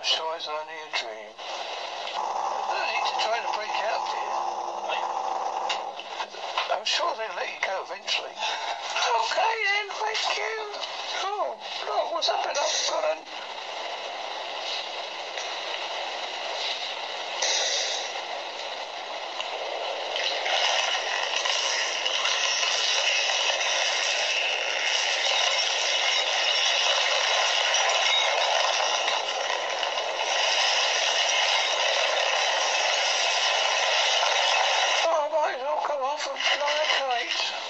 I'm sure it's only a dream. No need to try to break out, dear. I'm sure they'll let you go eventually. Okay then, thank you. Oh, look, what's happened? I've got a... Oh, I might as come off and fly a.